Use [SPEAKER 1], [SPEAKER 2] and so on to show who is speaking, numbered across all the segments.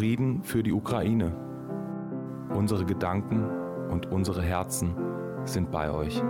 [SPEAKER 1] Frieden für die Ukraine. Unsere Gedanken und unsere Herzen sind bei euch.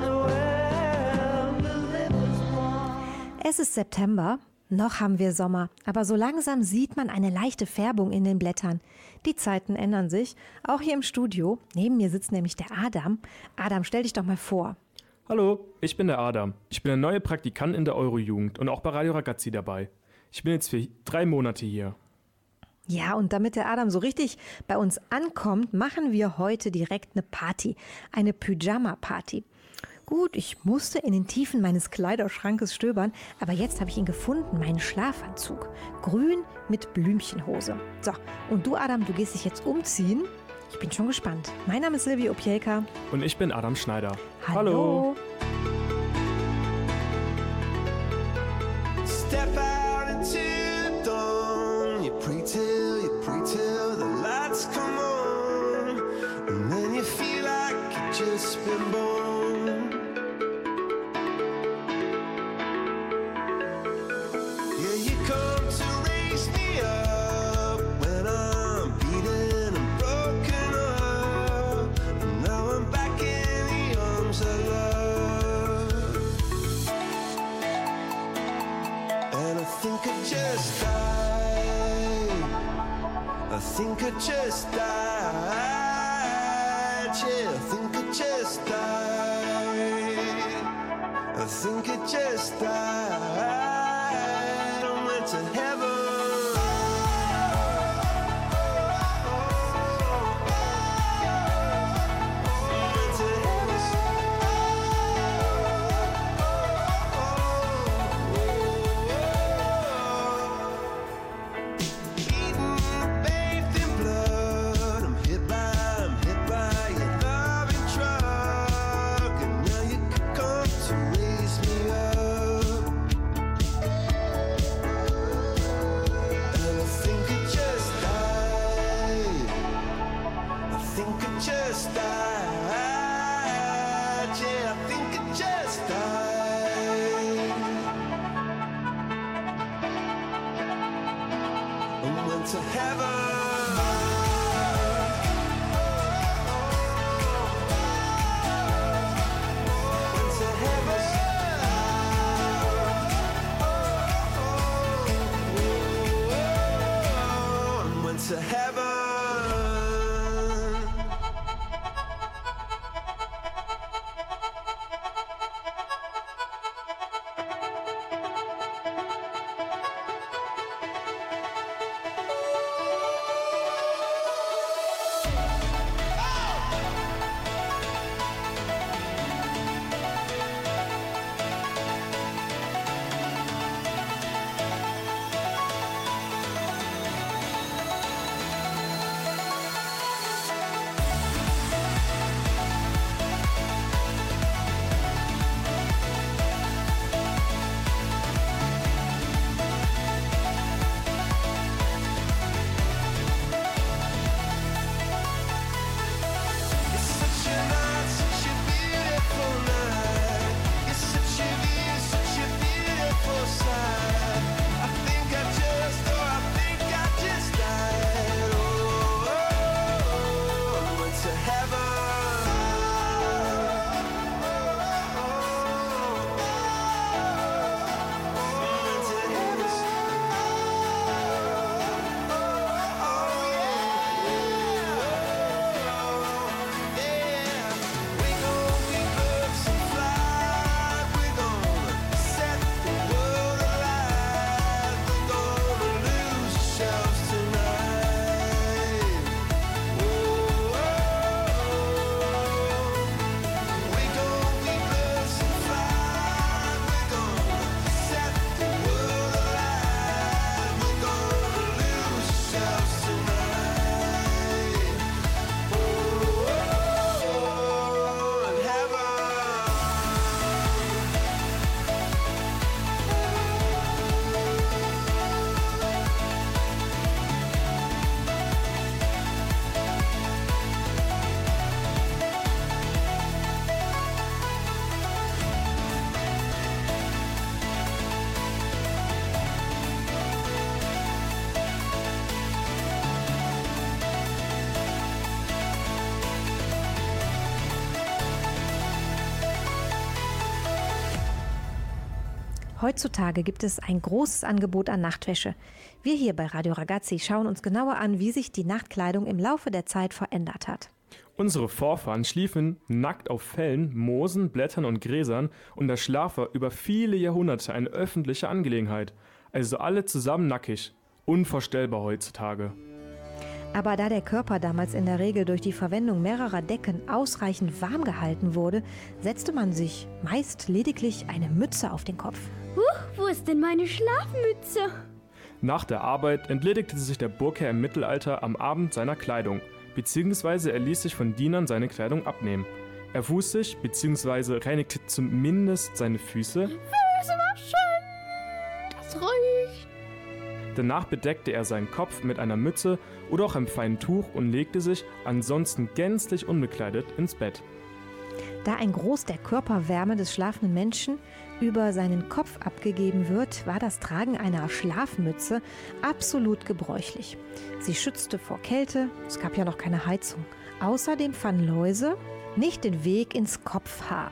[SPEAKER 2] The world will live as one.
[SPEAKER 3] Es ist September, noch haben wir Sommer, aber so langsam sieht man eine leichte Färbung in den Blättern. Die Zeiten ändern sich, auch hier im Studio. Neben mir sitzt nämlich der Adam. Adam, stell dich doch mal vor.
[SPEAKER 4] Hallo, ich bin der Adam. Ich bin der neue Praktikant in der Eurojugend und auch bei Radio Ragazzi dabei. Ich bin jetzt für drei Monate hier.
[SPEAKER 3] Ja, und damit der Adam so richtig bei uns ankommt, machen wir heute direkt eine Party. Eine Pyjama-Party. Gut, ich musste in den Tiefen meines Kleiderschrankes stöbern, aber jetzt habe ich ihn gefunden, meinen Schlafanzug. Grün mit Blümchenhose. So, und du, Adam, du gehst dich jetzt umziehen. Ich bin schon gespannt. Mein Name ist Silvia Opielka.
[SPEAKER 4] Und ich bin Adam Schneider.
[SPEAKER 3] Hallo.
[SPEAKER 5] Step I think I just died. Yeah, I think I just died. I think I just died. I went to heaven.
[SPEAKER 3] Heutzutage gibt es ein großes Angebot an Nachtwäsche. Wir hier bei Radio Ragazzi schauen uns genauer an, wie sich die Nachtkleidung im Laufe der Zeit verändert hat.
[SPEAKER 4] Unsere Vorfahren schliefen nackt auf Fellen, Moosen, Blättern und Gräsern und der Schlaf war über viele Jahrhunderte eine öffentliche Angelegenheit. Also alle zusammen nackig. Unvorstellbar heutzutage.
[SPEAKER 3] Aber da der Körper damals in der Regel durch die Verwendung mehrerer Decken ausreichend warm gehalten wurde, setzte man sich meist lediglich eine Mütze auf den Kopf.
[SPEAKER 6] Huch, wo ist denn meine Schlafmütze?
[SPEAKER 4] Nach der Arbeit entledigte sich der Burgherr im Mittelalter am Abend seiner Kleidung, beziehungsweise er ließ sich von Dienern seine Kleidung abnehmen. Er wusch sich, beziehungsweise reinigte zumindest seine Füße,
[SPEAKER 6] Füße waschen. Das riecht.
[SPEAKER 4] danach bedeckte er seinen Kopf mit einer Mütze oder auch einem feinen Tuch und legte sich, ansonsten gänzlich unbekleidet, ins Bett.
[SPEAKER 3] Da ein Groß der Körperwärme des schlafenden Menschen über seinen Kopf abgegeben wird, war das Tragen einer Schlafmütze absolut gebräuchlich. Sie schützte vor Kälte, es gab ja noch keine Heizung. Außerdem fanden Läuse nicht den Weg ins Kopfhaar.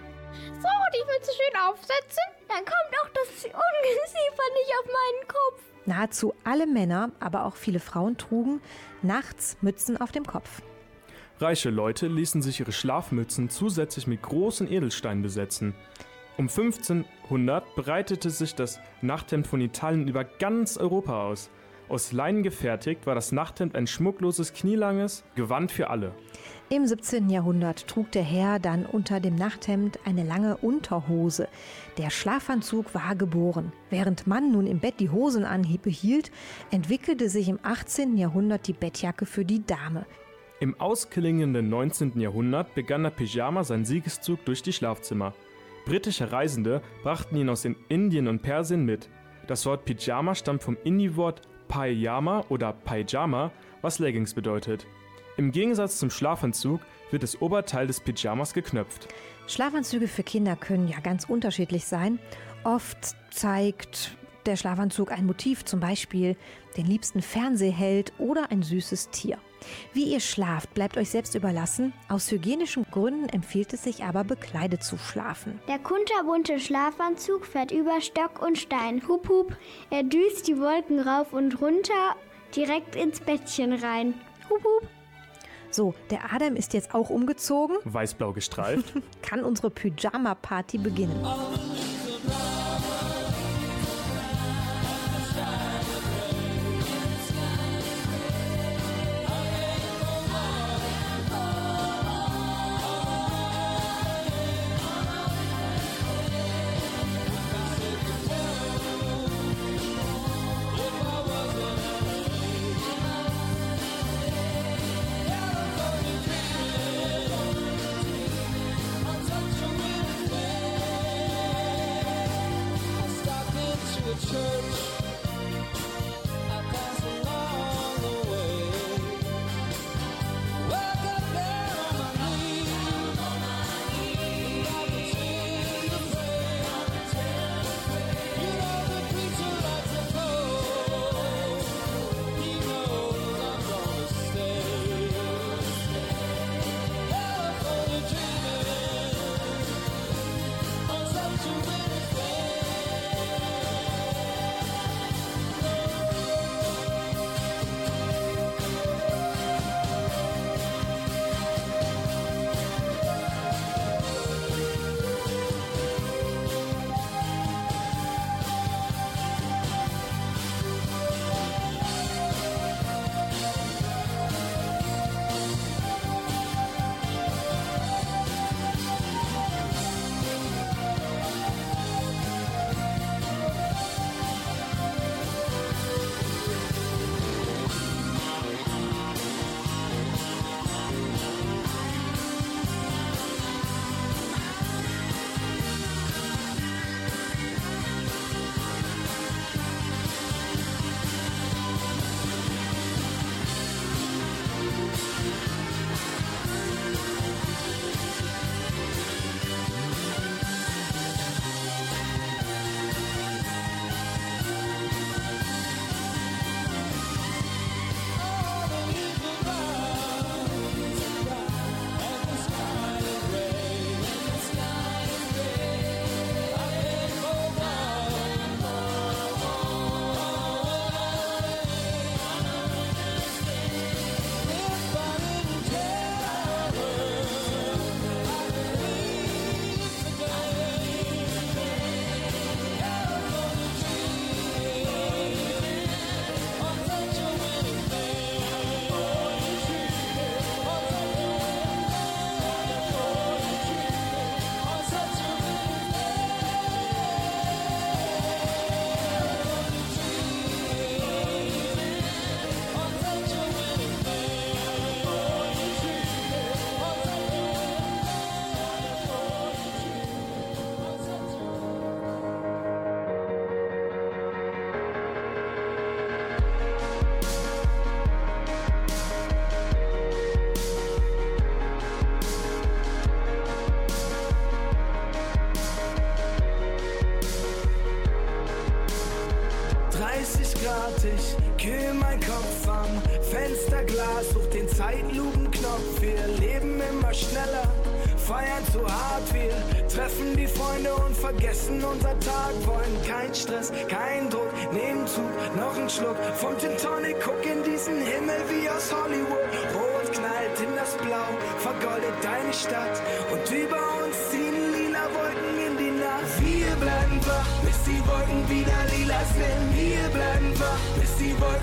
[SPEAKER 6] So, die Mütze schön aufsetzen. Dann kommt auch das Ungeziefer nicht auf meinen Kopf.
[SPEAKER 3] Nahezu alle Männer, aber auch viele Frauen trugen nachts Mützen auf dem Kopf.
[SPEAKER 4] Reiche Leute ließen sich ihre Schlafmützen zusätzlich mit großen Edelsteinen besetzen. Um 1500 breitete sich das Nachthemd von Italien über ganz Europa aus. Aus Leinen gefertigt war das Nachthemd ein schmuckloses, knielanges Gewand für alle.
[SPEAKER 3] Im 17. Jahrhundert trug der Herr dann unter dem Nachthemd eine lange Unterhose. Der Schlafanzug war geboren. Während man nun im Bett die Hosen anbehielt, entwickelte sich im 18. Jahrhundert die Bettjacke für die Dame.
[SPEAKER 4] Im ausklingenden 19. Jahrhundert begann der Pyjama seinen Siegeszug durch die Schlafzimmer. Britische Reisende brachten ihn aus den Indien und Persien mit. Das Wort Pyjama stammt vom Indie-Wort Pajama oder Pyjama, was Leggings bedeutet. Im Gegensatz zum Schlafanzug wird das Oberteil des Pyjamas geknöpft.
[SPEAKER 3] Schlafanzüge für Kinder können ja ganz unterschiedlich sein. Oft zeigt der Schlafanzug ein Motiv, zum Beispiel den liebsten Fernsehheld oder ein süßes Tier. Wie ihr schlaft, bleibt euch selbst überlassen. Aus hygienischen Gründen empfiehlt es sich aber, bekleidet zu schlafen.
[SPEAKER 7] Der kunterbunte Schlafanzug fährt über Stock und Stein. Hup, hup. Er düst die Wolken rauf und runter, direkt ins Bettchen rein. Hup, hup.
[SPEAKER 3] So, der Adam ist jetzt auch umgezogen.
[SPEAKER 4] Weiß-blau gestreift.
[SPEAKER 3] Kann unsere Pyjama-Party beginnen.
[SPEAKER 8] Grad,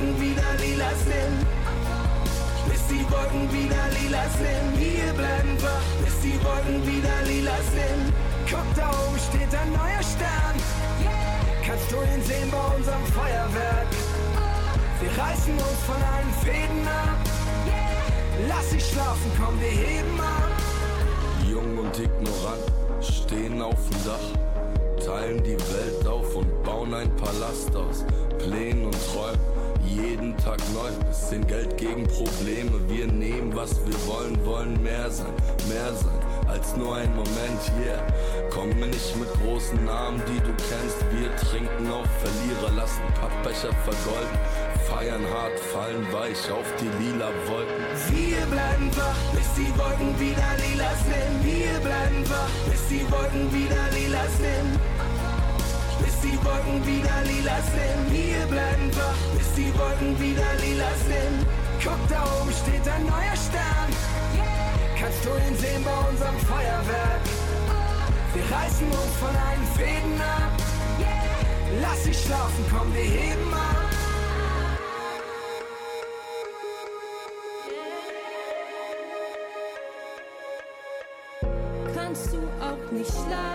[SPEAKER 8] Wolken wieder lila sind. Bis die Wolken wieder lila sind. Wir bleiben wach, bis die Wolken wieder lila sind. Guck, da oben steht ein neuer Stern. Kannst du ihn sehen bei unserem Feuerwerk? Wir reißen uns von allen Fäden ab. Lass sie schlafen, komm, wir heben ab.
[SPEAKER 9] Jung und ignorant, stehen auf dem Dach, teilen die Welt auf und bauen ein Palast aus Plänen und Träumen. Jeden Tag neu. Bisschen Geld gegen Probleme. Wir nehmen, was wir wollen, wollen mehr sein, mehr sein als nur ein Moment, yeah. Komm mir nicht mit großen Namen, die du kennst. Wir trinken auf Verlierer, lassen Pappbecher vergolden. Feiern hart, fallen weich auf die lila Wolken.
[SPEAKER 10] Wir bleiben wach, bis die Wolken wieder lila sind. Wir bleiben wach, bis die Wolken wieder lila sind. Die Wolken wieder lila sind. Wir bleiben wach, bis die Wolken wieder lila sind. Guck, da oben steht ein neuer Stern. Kannst du ihn sehen bei unserem Feuerwerk? Wir reißen uns von allen Fäden ab. Lass sie schlafen, komm, wir heben ab.
[SPEAKER 8] Kannst du auch nicht schlafen?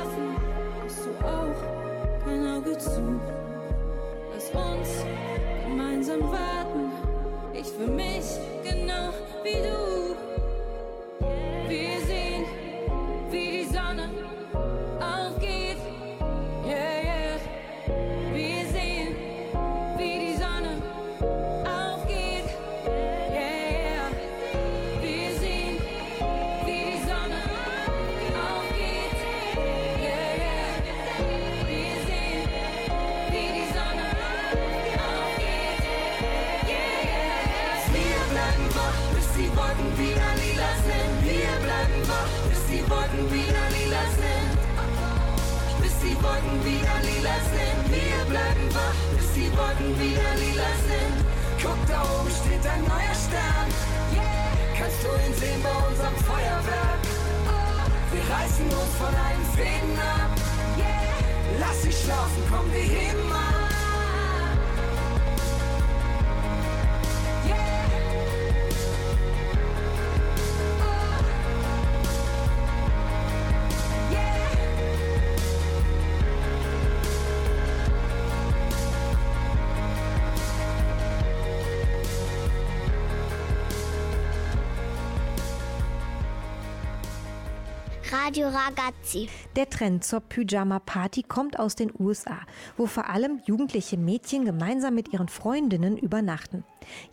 [SPEAKER 7] Radio Ragazzi.
[SPEAKER 3] Der Trend zur Pyjama-Party kommt aus den USA, wo vor allem jugendliche Mädchen gemeinsam mit ihren Freundinnen übernachten.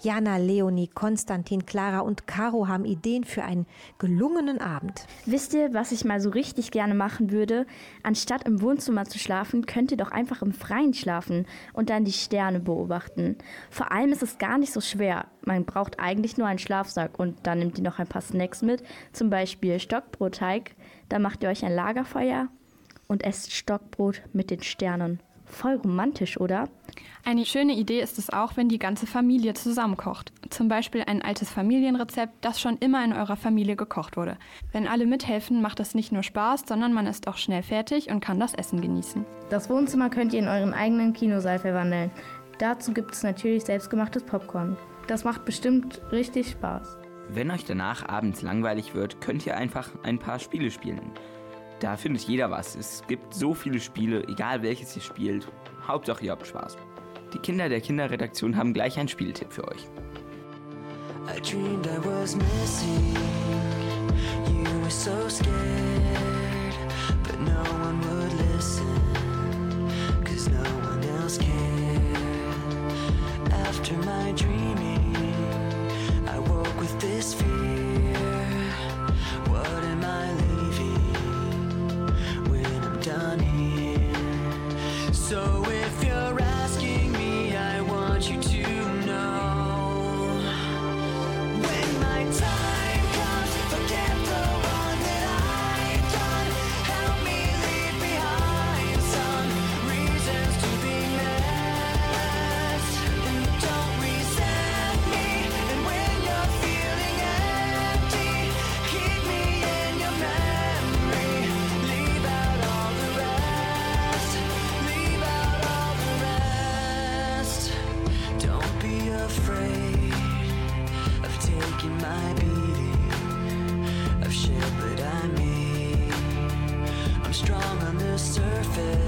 [SPEAKER 3] Jana, Leonie, Konstantin, Clara und Caro haben Ideen für einen gelungenen Abend.
[SPEAKER 11] Wisst ihr, was ich mal so richtig gerne machen würde? Anstatt im Wohnzimmer zu schlafen, könnt ihr doch einfach im Freien schlafen und dann die Sterne beobachten. Vor allem ist es gar nicht so schwer. Man braucht eigentlich nur einen Schlafsack und dann nehmt ihr noch ein paar Snacks mit, zum Beispiel Stockbrotteig. Dann macht ihr euch ein Lagerfeuer und esst Stockbrot mit den Sternen. Voll romantisch, oder?
[SPEAKER 12] Eine schöne Idee ist es auch, wenn die ganze Familie zusammenkocht. Zum Beispiel ein altes Familienrezept, das schon immer in eurer Familie gekocht wurde. Wenn alle mithelfen, macht es nicht nur Spaß, sondern man ist auch schnell fertig und kann das Essen genießen.
[SPEAKER 11] Das Wohnzimmer könnt ihr in euren eigenen Kinosaal verwandeln. Dazu gibt es natürlich selbstgemachtes Popcorn. Das macht bestimmt richtig Spaß.
[SPEAKER 13] Wenn euch danach abends langweilig wird, könnt ihr einfach ein paar Spiele spielen. Da findet jeder was. Es gibt so viele Spiele, egal welches ihr spielt. Hauptsache ihr habt Spaß. Die Kinder der Kinderredaktion haben gleich einen Spieltipp für euch.
[SPEAKER 14] I dreamed I was missing. You were so scared, of shit that I made. I'm strong on the surface,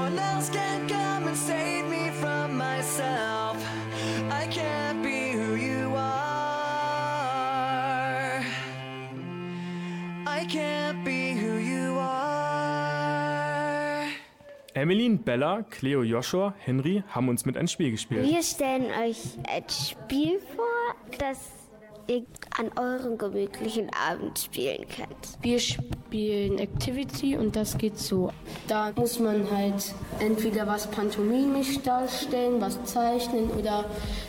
[SPEAKER 15] someone else can come and save me from myself. I can't be who you are. I can't be who you are.
[SPEAKER 4] Emmeline, Bella, Cleo, Joshua, Henry haben uns mit ein Spiel gespielt.
[SPEAKER 7] Wir stellen euch ein Spiel vor, das ihr an eurem gemütlichen Abend spielen könnt.
[SPEAKER 16] Wir spielen Activity und das geht so. Da muss man halt entweder was pantomimisch darstellen, was zeichnen oder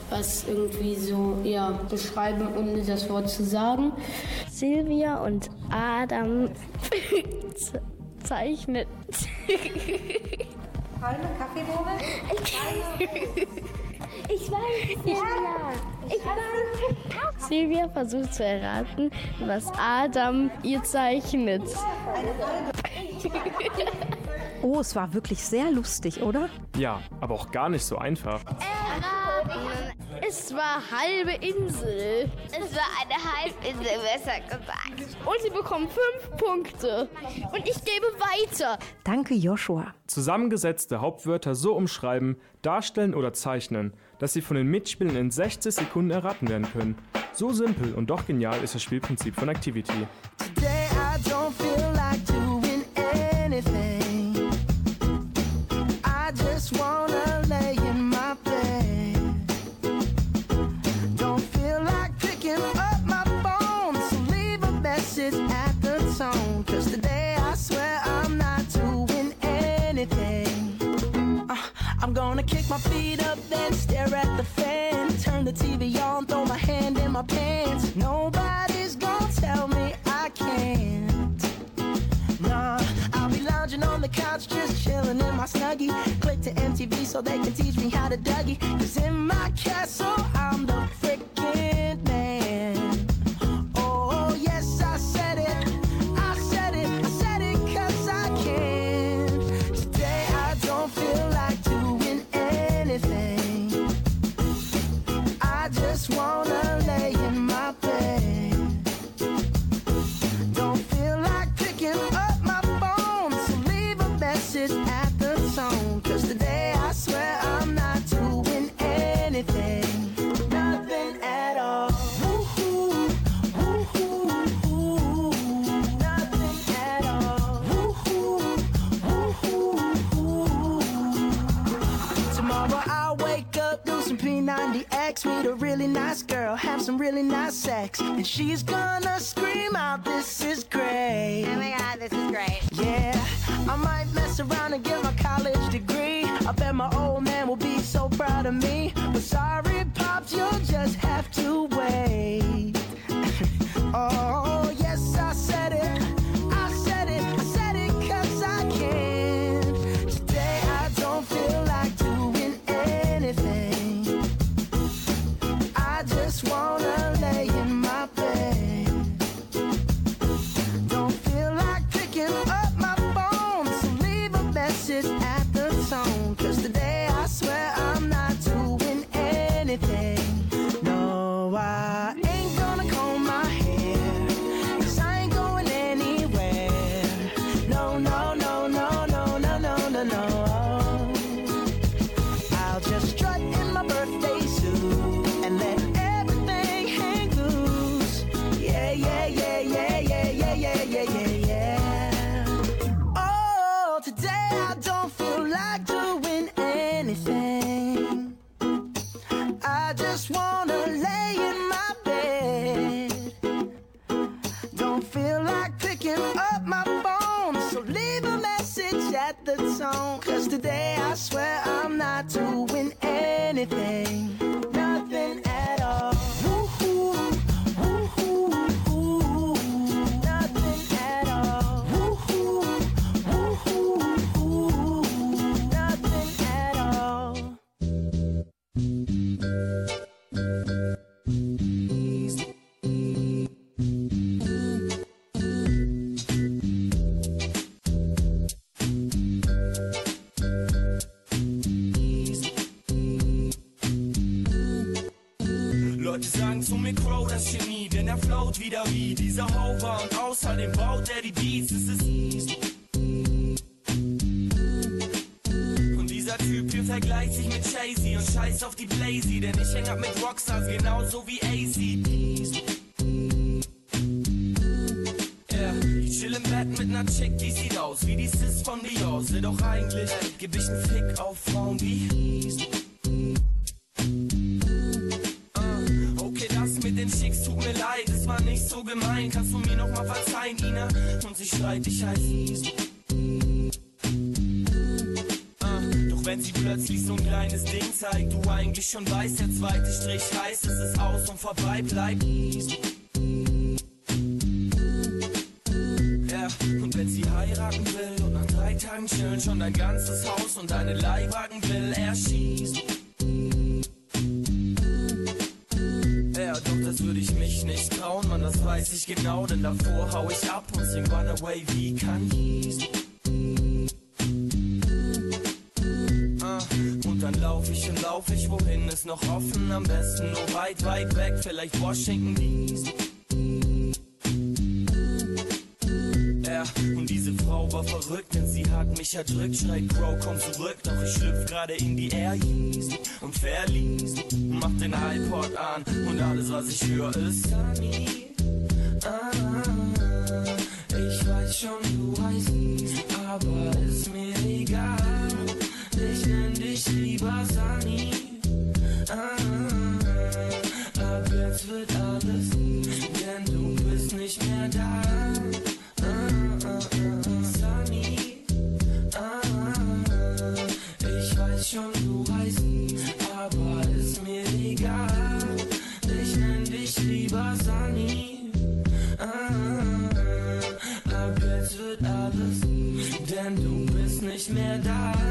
[SPEAKER 16] was irgendwie so ja, beschreiben, ohne das Wort zu sagen.
[SPEAKER 7] Silvia und Adam zeichnen.
[SPEAKER 6] Palme, Kaffeebohne?
[SPEAKER 7] Ich weiß, Silvia. Ich weiß. Silvia versucht zu erraten, was Adam ihr zeichnet.
[SPEAKER 6] Oh, es war wirklich sehr lustig, oder?
[SPEAKER 4] Ja, aber auch gar nicht so einfach.
[SPEAKER 16] Es war halbe Insel.
[SPEAKER 7] Es war eine Halbinsel, besser gesagt.
[SPEAKER 16] Und sie bekommen fünf Punkte. Und ich gebe weiter.
[SPEAKER 6] Danke, Joshua.
[SPEAKER 4] Zusammengesetzte Hauptwörter so umschreiben, darstellen oder zeichnen, dass sie von den Mitspielern in 60 Sekunden erraten werden können. So simpel und doch genial ist das Spielprinzip von Activity.
[SPEAKER 15] Today I don't feel like
[SPEAKER 17] dieser Hover und außerdem baut er die Beats, es ist Und dieser Typ hier vergleicht sich mit Jay-Z und scheiß auf die Blazy, denn ich häng ab mit Rockstars genauso wie AC. Chill im Bett mit ner Chick, die sieht aus wie die Sis von Dior. Doch eigentlich, geb ich nen Fick auf Frauen wie gemein. Kannst du mir noch mal verzeihen, Ina? Und sie schreit, ich heiß. Ah, Doch wenn sie plötzlich so ein kleines Ding zeigt, du eigentlich schon weißt, der zweite Strich heißt, es ist aus und vorbei bleibt. Ja, und wenn sie heiraten will und nach drei Tagen chillen schon dein ganzes Haus und deine Leihwagen will, er schießt. Weiß ich genau, denn davor hau ich ab und sing Runaway wie Kanye. Ah, und dann lauf ich und lauf ich, wohin ist noch offen, am besten nur weit, weit weg, vielleicht Washington DC. Ja, und diese Frau war verrückt, denn sie hat mich erdrückt. Schreit Crow, komm zurück, doch ich schlüpf gerade in die Air und verließ. Mach den iPod an und alles, was ich höre, ist Sunny. Ich weiß schon, du heißt, aber ist mir egal. Ich nenn dich lieber Sunny. Ah, ab jetzt wird alles, denn du bist nicht mehr da. Bist nicht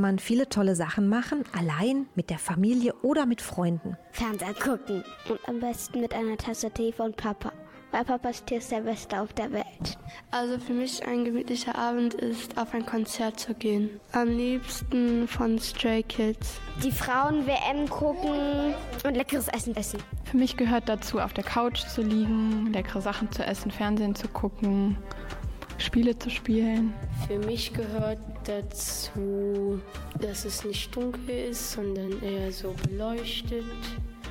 [SPEAKER 3] kann man viele tolle Sachen machen, allein, mit der Familie oder mit Freunden.
[SPEAKER 7] Fernseher gucken. Und am besten mit einer Tasse Tee von Papa. Weil Papas Tee ist der Beste auf der Welt.
[SPEAKER 16] Also für mich ein gemütlicher Abend ist, auf ein Konzert zu gehen. Am liebsten von Stray Kids.
[SPEAKER 7] Die Frauen WM gucken und leckeres Essen essen.
[SPEAKER 12] Für mich gehört dazu, auf der Couch zu liegen, leckere Sachen zu essen, Fernsehen zu gucken, Spiele zu spielen.
[SPEAKER 16] Für mich gehört dazu, dass es nicht dunkel ist, sondern eher so beleuchtet.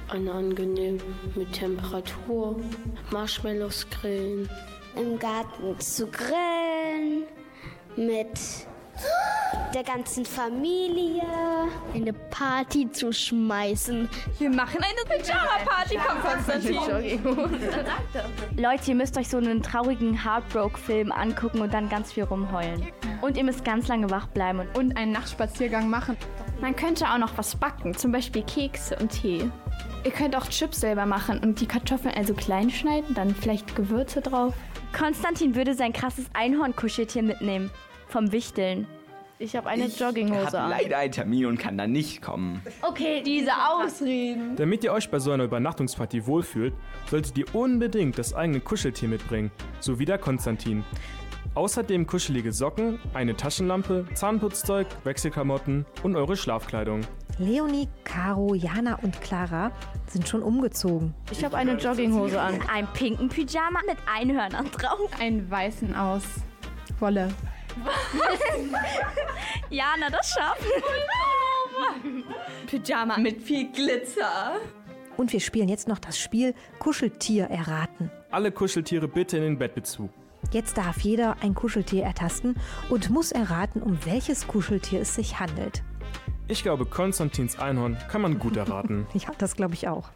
[SPEAKER 16] Eine angenehme Temperatur. Marshmallows grillen.
[SPEAKER 7] Im Garten zu grillen. Mit der ganzen Familie. Eine Party zu schmeißen.
[SPEAKER 11] Wir machen eine Pyjama-Party, kommt Konstantin. Leute, ihr müsst euch so einen traurigen Heartbroke-Film angucken und dann ganz viel rumheulen. Und ihr müsst ganz lange wach bleiben. Und,
[SPEAKER 12] Und einen Nachtspaziergang machen.
[SPEAKER 18] Man könnte auch noch was backen, zum Beispiel Kekse und Tee. Ihr könnt auch Chips selber machen und die Kartoffeln also klein schneiden, dann vielleicht Gewürze drauf.
[SPEAKER 11] Konstantin würde sein krasses Einhorn-Kuscheltier mitnehmen. Vom Wichteln.
[SPEAKER 18] Ich habe eine
[SPEAKER 13] Ich
[SPEAKER 18] Jogginghose
[SPEAKER 13] habe
[SPEAKER 18] an.
[SPEAKER 13] leider einen Termin und kann dann nicht kommen.
[SPEAKER 11] Okay, diese Ausreden.
[SPEAKER 4] Damit ihr euch bei so einer Übernachtungsparty wohlfühlt, solltet ihr unbedingt das eigene Kuscheltier mitbringen, so wie der Konstantin. Außerdem kuschelige Socken, eine Taschenlampe, Zahnputzzeug, Wechselklamotten und eure Schlafkleidung.
[SPEAKER 3] Leonie, Caro, Jana und Clara sind schon umgezogen.
[SPEAKER 18] Ich habe eine Jogginghose an.
[SPEAKER 11] Einen pinken Pyjama mit Einhörnern drauf.
[SPEAKER 12] Einen weißen aus Wolle.
[SPEAKER 11] Jana, das schaffen.
[SPEAKER 18] Pyjama mit viel Glitzer.
[SPEAKER 3] Und wir spielen jetzt noch das Spiel Kuscheltier erraten.
[SPEAKER 4] Alle Kuscheltiere bitte in den Bettbezug.
[SPEAKER 6] Jetzt darf jeder ein Kuscheltier ertasten und muss erraten, um welches Kuscheltier es sich handelt.
[SPEAKER 4] Ich glaube, Konstantins Einhorn kann man gut erraten.
[SPEAKER 6] Ja, das glaube ich auch.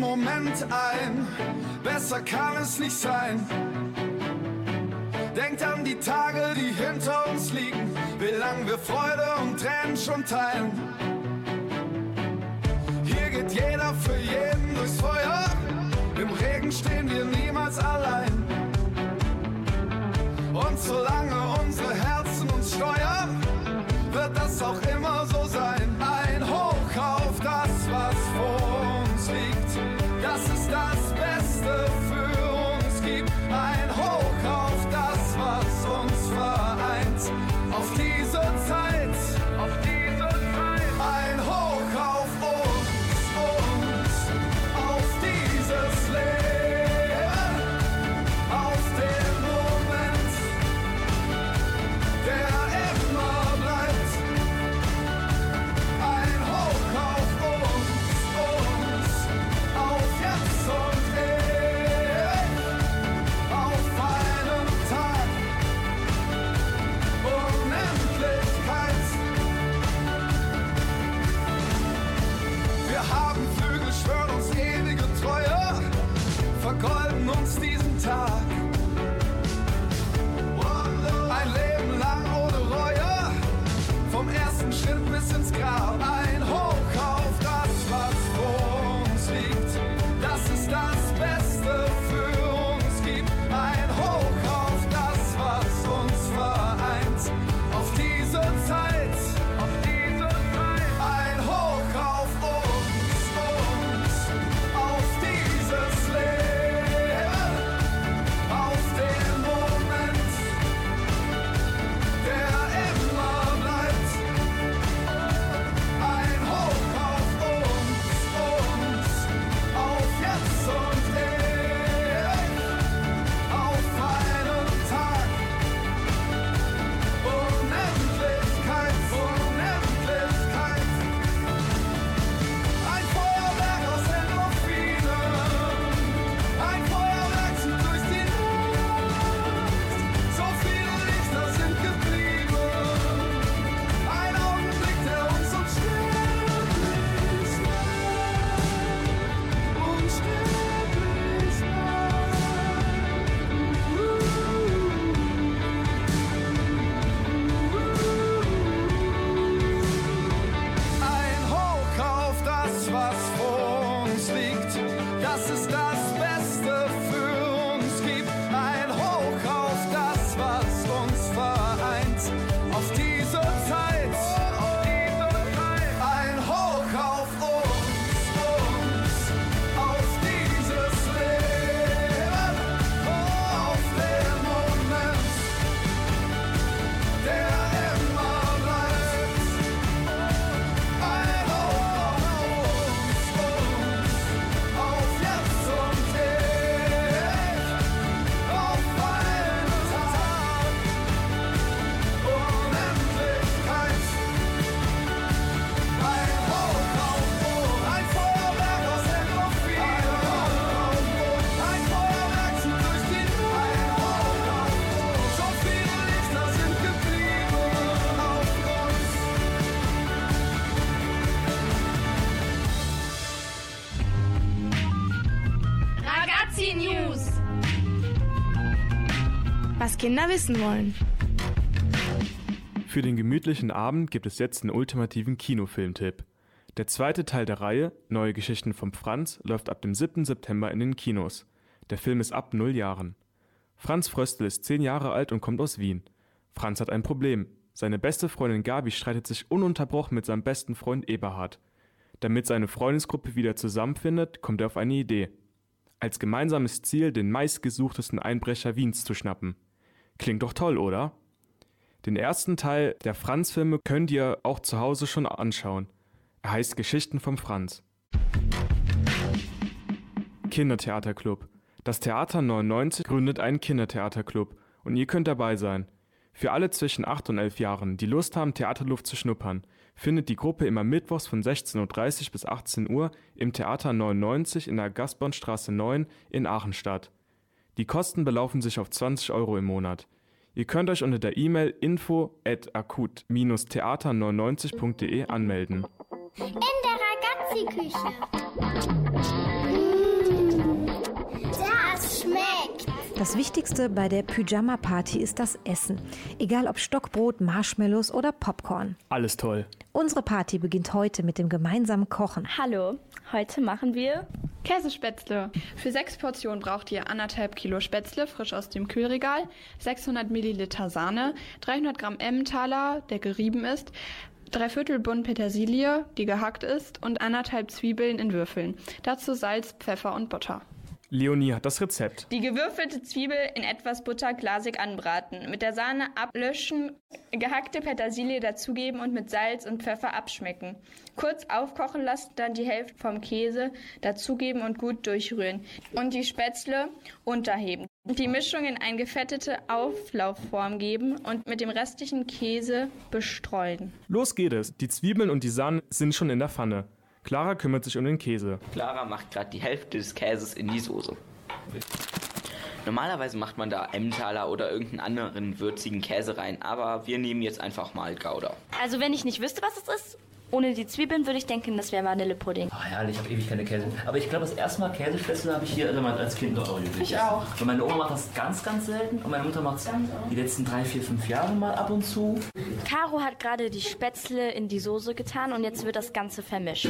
[SPEAKER 19] Moment ein? Besser kann es nicht sein. Denkt an die Tage, die hinter uns liegen, wie lang wir Freude und Tränen schon teilen. Hier geht jeder für jeden durchs Feuer. Im Regen stehen wir niemals allein. Und solange unsere Herzen uns steuern, wird das auch immer so
[SPEAKER 20] Kinder wissen wollen.
[SPEAKER 4] Für den gemütlichen Abend gibt es jetzt einen ultimativen Kinofilmtipp. Der zweite Teil der Reihe, Neue Geschichten vom Franz, läuft ab dem 7. September in den Kinos. Der Film ist ab 0 Jahren. Franz Fröstl ist 10 Jahre alt und kommt aus Wien. Franz hat ein Problem. Seine beste Freundin Gabi streitet sich ununterbrochen mit seinem besten Freund Eberhard. Damit seine Freundesgruppe wieder zusammenfindet, kommt er auf eine Idee. Als gemeinsames Ziel den meistgesuchtesten Einbrecher Wiens zu schnappen. Klingt doch toll, oder? Den ersten Teil der Franz-Filme könnt ihr auch zu Hause schon anschauen. Er heißt Geschichten vom Franz. Kindertheaterclub. Das Theater 99 gründet einen Kindertheaterclub und ihr könnt dabei sein. Für alle zwischen 8 und 11 Jahren, die Lust haben, Theaterluft zu schnuppern, findet die Gruppe immer mittwochs von 16.30 Uhr bis 18 Uhr im Theater 99 in der Gaspernstraße 9 in Aachen statt. Die Kosten belaufen sich auf 20 Euro im Monat. Ihr könnt euch unter der E-Mail info at akut-theater99.de anmelden.
[SPEAKER 7] In der Ragazzi-Küche. Das schmeckt.
[SPEAKER 6] Das Wichtigste bei der Pyjama-Party ist das Essen. Egal ob Stockbrot, Marshmallows oder Popcorn.
[SPEAKER 4] Alles toll.
[SPEAKER 6] Unsere Party beginnt heute mit dem gemeinsamen Kochen.
[SPEAKER 11] Hallo, heute machen wir
[SPEAKER 12] Käsespätzle. Für sechs Portionen braucht ihr anderthalb Kilo Spätzle, frisch aus dem Kühlregal, 600 Milliliter Sahne, 300 Gramm Emmentaler, der gerieben ist, drei Viertel Bund Petersilie, die gehackt ist, und anderthalb Zwiebeln in Würfeln. Dazu Salz, Pfeffer und Butter.
[SPEAKER 4] Leonie hat das Rezept.
[SPEAKER 18] Die gewürfelte Zwiebel in etwas Butter glasig anbraten, mit der Sahne ablöschen, gehackte Petersilie dazugeben und mit Salz und Pfeffer abschmecken. Kurz aufkochen lassen, dann die Hälfte vom Käse dazugeben und gut durchrühren und die Spätzle unterheben. Die Mischung in eine gefettete Auflaufform geben und mit dem restlichen Käse bestreuen.
[SPEAKER 4] Los geht es. Die Zwiebeln und die Sahne sind schon in der Pfanne. Clara kümmert sich um den Käse.
[SPEAKER 13] Clara macht gerade die Hälfte des Käses in die Soße. Normalerweise macht man da Emmentaler oder irgendeinen anderen würzigen Käse rein, aber wir nehmen jetzt einfach mal Gouda.
[SPEAKER 11] Also wenn ich nicht wüsste, was es ist, Ohne die Zwiebeln würde ich denken, das wäre Vanillepudding.
[SPEAKER 21] Ach herrlich, ich habe ewig keine Käse. Aber ich glaube, das erste Mal Käsespätzle habe ich hier also als Kind noch übrig.
[SPEAKER 11] Ich auch.
[SPEAKER 21] Und meine Oma macht das ganz, ganz selten. Und meine Mutter macht es die letzten drei, vier, fünf Jahre mal ab und zu.
[SPEAKER 11] Caro hat gerade die Spätzle in die Soße getan und jetzt wird das Ganze vermischt.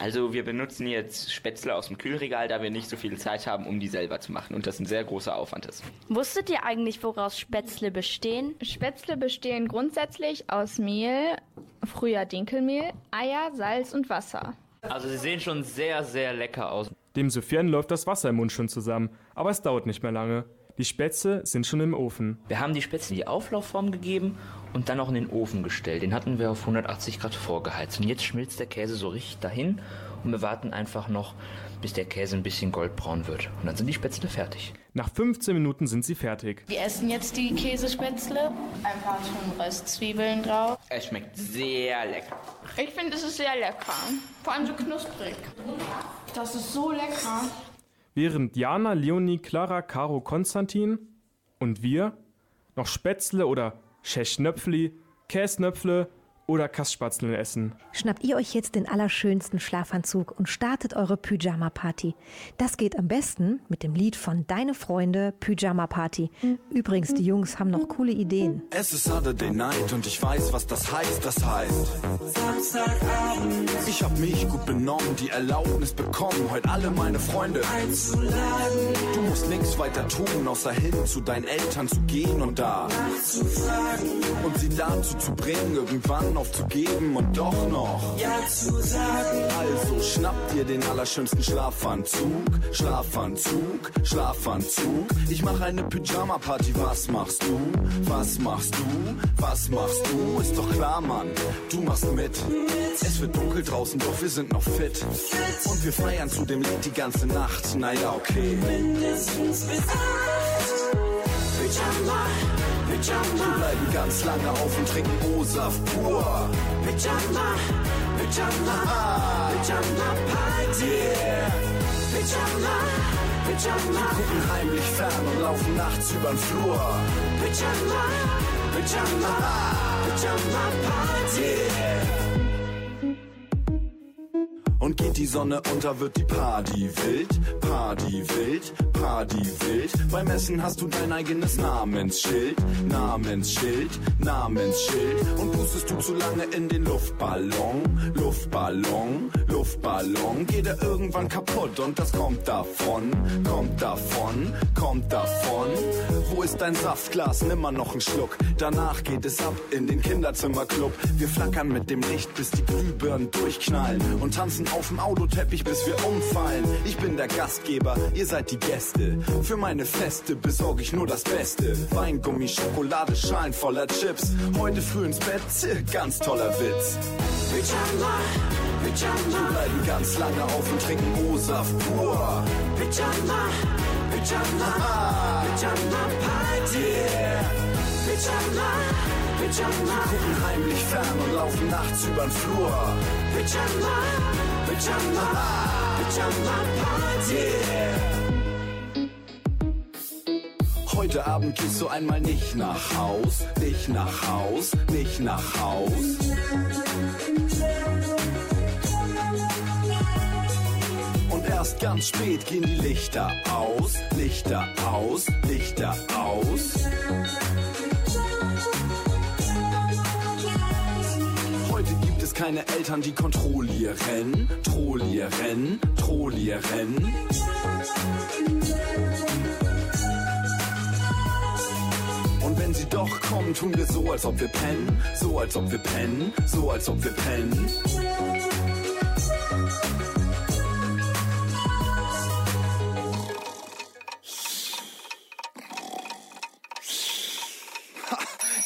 [SPEAKER 13] Also wir benutzen jetzt Spätzle aus dem Kühlregal, da wir nicht so viel Zeit haben, um die selber zu machen und das ein sehr großer Aufwand ist.
[SPEAKER 11] Wusstet ihr eigentlich, woraus Spätzle bestehen?
[SPEAKER 18] Spätzle bestehen grundsätzlich aus Mehl, früher Dinkelmehl, Eier, Salz und Wasser.
[SPEAKER 21] Also sie sehen schon sehr, sehr lecker aus.
[SPEAKER 4] Dem Sofian läuft das Wasser im Mund schon zusammen, aber es dauert nicht mehr lange. Die Spätzle sind schon im Ofen.
[SPEAKER 21] Wir haben die Spätzle die Auflaufform gegeben und dann auch in den Ofen gestellt. Den hatten wir auf 180 Grad vorgeheizt. Und jetzt schmilzt der Käse so richtig dahin und wir warten einfach noch, bis der Käse ein bisschen goldbraun wird. Und dann sind die Spätzle fertig.
[SPEAKER 4] Nach 15 Minuten sind sie fertig.
[SPEAKER 20] Wir essen jetzt die Käsespätzle. Ein paar Ton Röstzwiebeln drauf.
[SPEAKER 13] Es schmeckt sehr lecker.
[SPEAKER 18] Ich finde, es ist sehr lecker. Vor allem so knusprig. Das ist so lecker.
[SPEAKER 4] Während Jana, Leonie, Clara, Caro, Konstantin und wir noch Spätzle oder Scheschnöpfli, Käsnöpfle oder Kasspatzeln essen.
[SPEAKER 3] Schnappt ihr euch jetzt den allerschönsten Schlafanzug und startet eure Pyjama-Party. Das geht am besten mit dem Lied von Deine Freunde Pyjama Party. Übrigens, die Jungs haben noch coole Ideen.
[SPEAKER 22] Es ist Saturday Night und ich weiß, was das heißt. Das heißt Samstagabend. Ich hab mich gut benommen, die Erlaubnis bekommen, heute alle meine Freunde einzuladen. Du musst nichts weiter tun, außer hin zu deinen Eltern zu gehen und da nachzufragen und sie dazu zu bringen, irgendwann aufzugeben und doch noch ja zu sagen. Also schnapp dir den allerschönsten Schlafanzug, Schlafanzug, Schlafanzug. Ich mache eine Pyjama-Party. Was machst du? Was machst du? Was machst du? Ist doch klar, Mann. Du machst mit. Es wird dunkel draußen, doch wir sind noch fit. Und wir feiern zu dem Lied die ganze Nacht. Naja, okay. Mindestens bis Pyjama, Pyjama. Wir bleiben ganz lange auf und trinken O-Saft pur. Pyjama, Pyjama, Pyjama Party. Pyjama, Pyjama. Wir gucken heimlich fern und laufen nachts übern Flur. Pyjama, Pyjama, Pyjama Party. Und geht die Sonne unter, wird die Party wild, Party wild, Party wild. Beim Essen hast du dein eigenes Namensschild, Namensschild, Namensschild. Und pustest du zu lange in den Luftballon, Luftballon, Luftballon. Geht er irgendwann kaputt und das kommt davon, kommt davon, kommt davon. Wo ist dein Saftglas? Nimm mal noch einen Schluck. Danach geht es ab in den Kinderzimmerclub. Wir flackern mit dem Licht, bis die Glühbirnen durchknallen und tanzen auf dem Autoteppich, bis wir umfallen. Ich bin der Gastgeber, ihr seid die Gäste. Für meine Feste besorge ich nur das Beste. Weingummi, Schokolade, Schalen voller Chips. Heute früh ins Bett, ganz toller Witz. Pyjama, Pyjama. Wir bleiben ganz lange auf und trinken O-Saft pur. Pyjama, Pyjama, Pyjama Party. Pyjama, Pyjama. Wir gucken heimlich fern und laufen nachts übern Flur. Pyjama, Pyjama, Pyjama Party. Heute Abend gehst du einmal nicht nach Haus, nicht nach Haus, nicht nach Haus. Und erst ganz spät gehen die Lichter aus, Lichter aus, Lichter aus. Keine Eltern, die kontrollieren, trollieren, trollieren. Und wenn sie doch kommen, tun wir so, als ob wir pennen, so als ob wir pennen, so als ob wir pennen.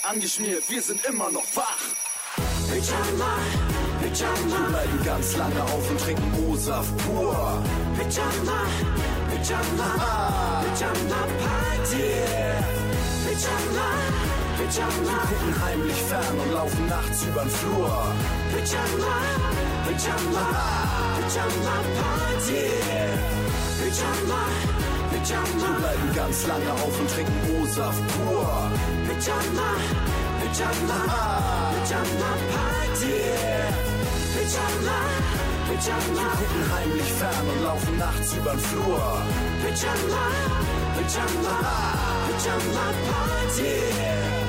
[SPEAKER 22] Angeschmiert, wir sind immer noch wach. Pyjama, Pyjama. Wir bleiben ganz lange auf und trinken O-Saft pur. Pyjama, Pyjama, Pyjama Party. Pyjama, Pyjama. Wir gucken heimlich fern und laufen nachts übern Flur. Pyjama, Pyjama, Pyjama Party. Pyjama, Pyjama. Wir bleiben ganz lange auf und trinken O-Saft pur. Pyjama, Pyjama, Pyjama Party.
[SPEAKER 8] Pyjama, Pyjama. Wir gucken heimlich fern und laufen nachts übern Flur. Pyjama, Pyjama, Pyjama Party.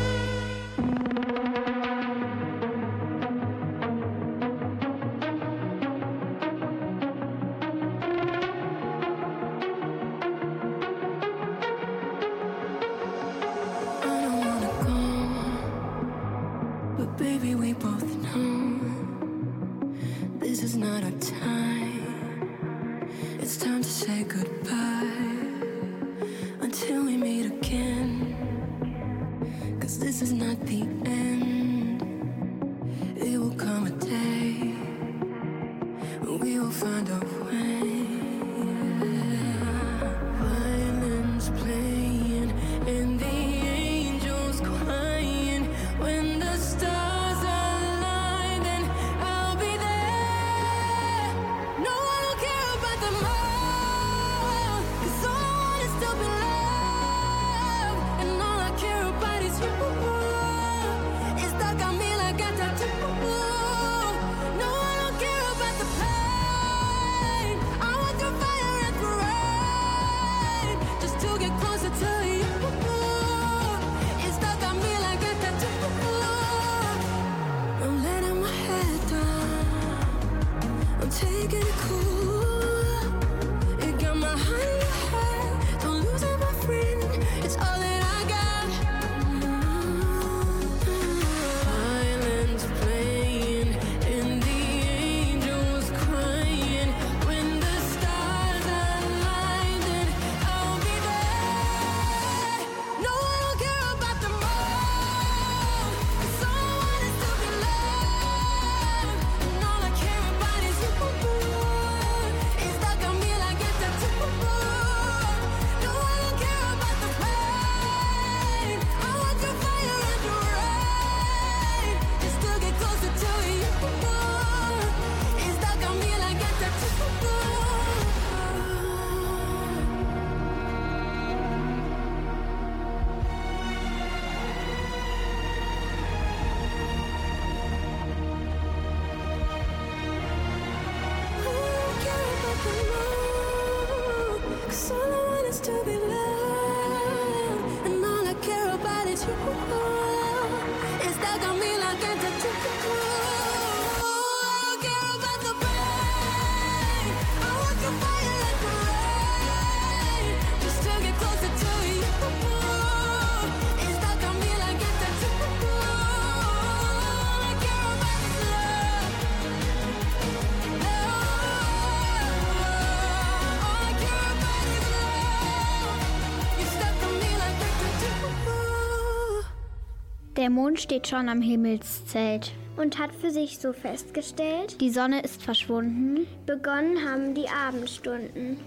[SPEAKER 7] Mond steht schon am Himmelszelt und hat für sich so festgestellt, die Sonne ist verschwunden. Begonnen haben die Abendstunden.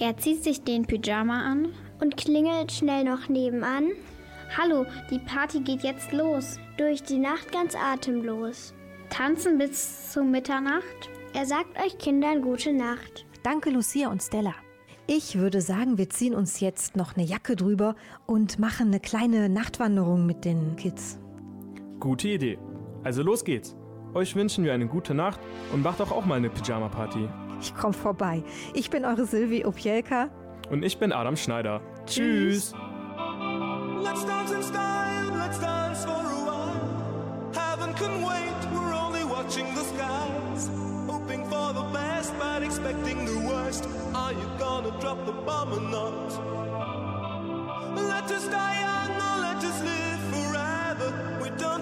[SPEAKER 7] Er zieht sich den Pyjama an und klingelt schnell noch nebenan. Hallo, die Party geht jetzt los. Durch die Nacht ganz atemlos. Tanzen bis zu Mitternacht. Er sagt euch Kindern gute Nacht.
[SPEAKER 6] Danke, Lucia und Stella. Ich würde sagen, wir ziehen uns jetzt noch eine Jacke drüber und machen eine kleine Nachtwanderung mit den Kids.
[SPEAKER 4] Gute Idee. Also los geht's. Euch wünschen wir eine gute Nacht und macht doch auch mal eine Pyjama-Party.
[SPEAKER 6] Ich komm vorbei. Ich bin eure Silvi Opielka.
[SPEAKER 4] Und ich bin Adam Schneider. Tschüss.
[SPEAKER 8] Let's dance in style, let's dance for a while. Heaven can wait, we're only watching the skies. Hoping for the best, but expecting the worst. Are you gonna drop the bomb or not? Let us die young or let us live.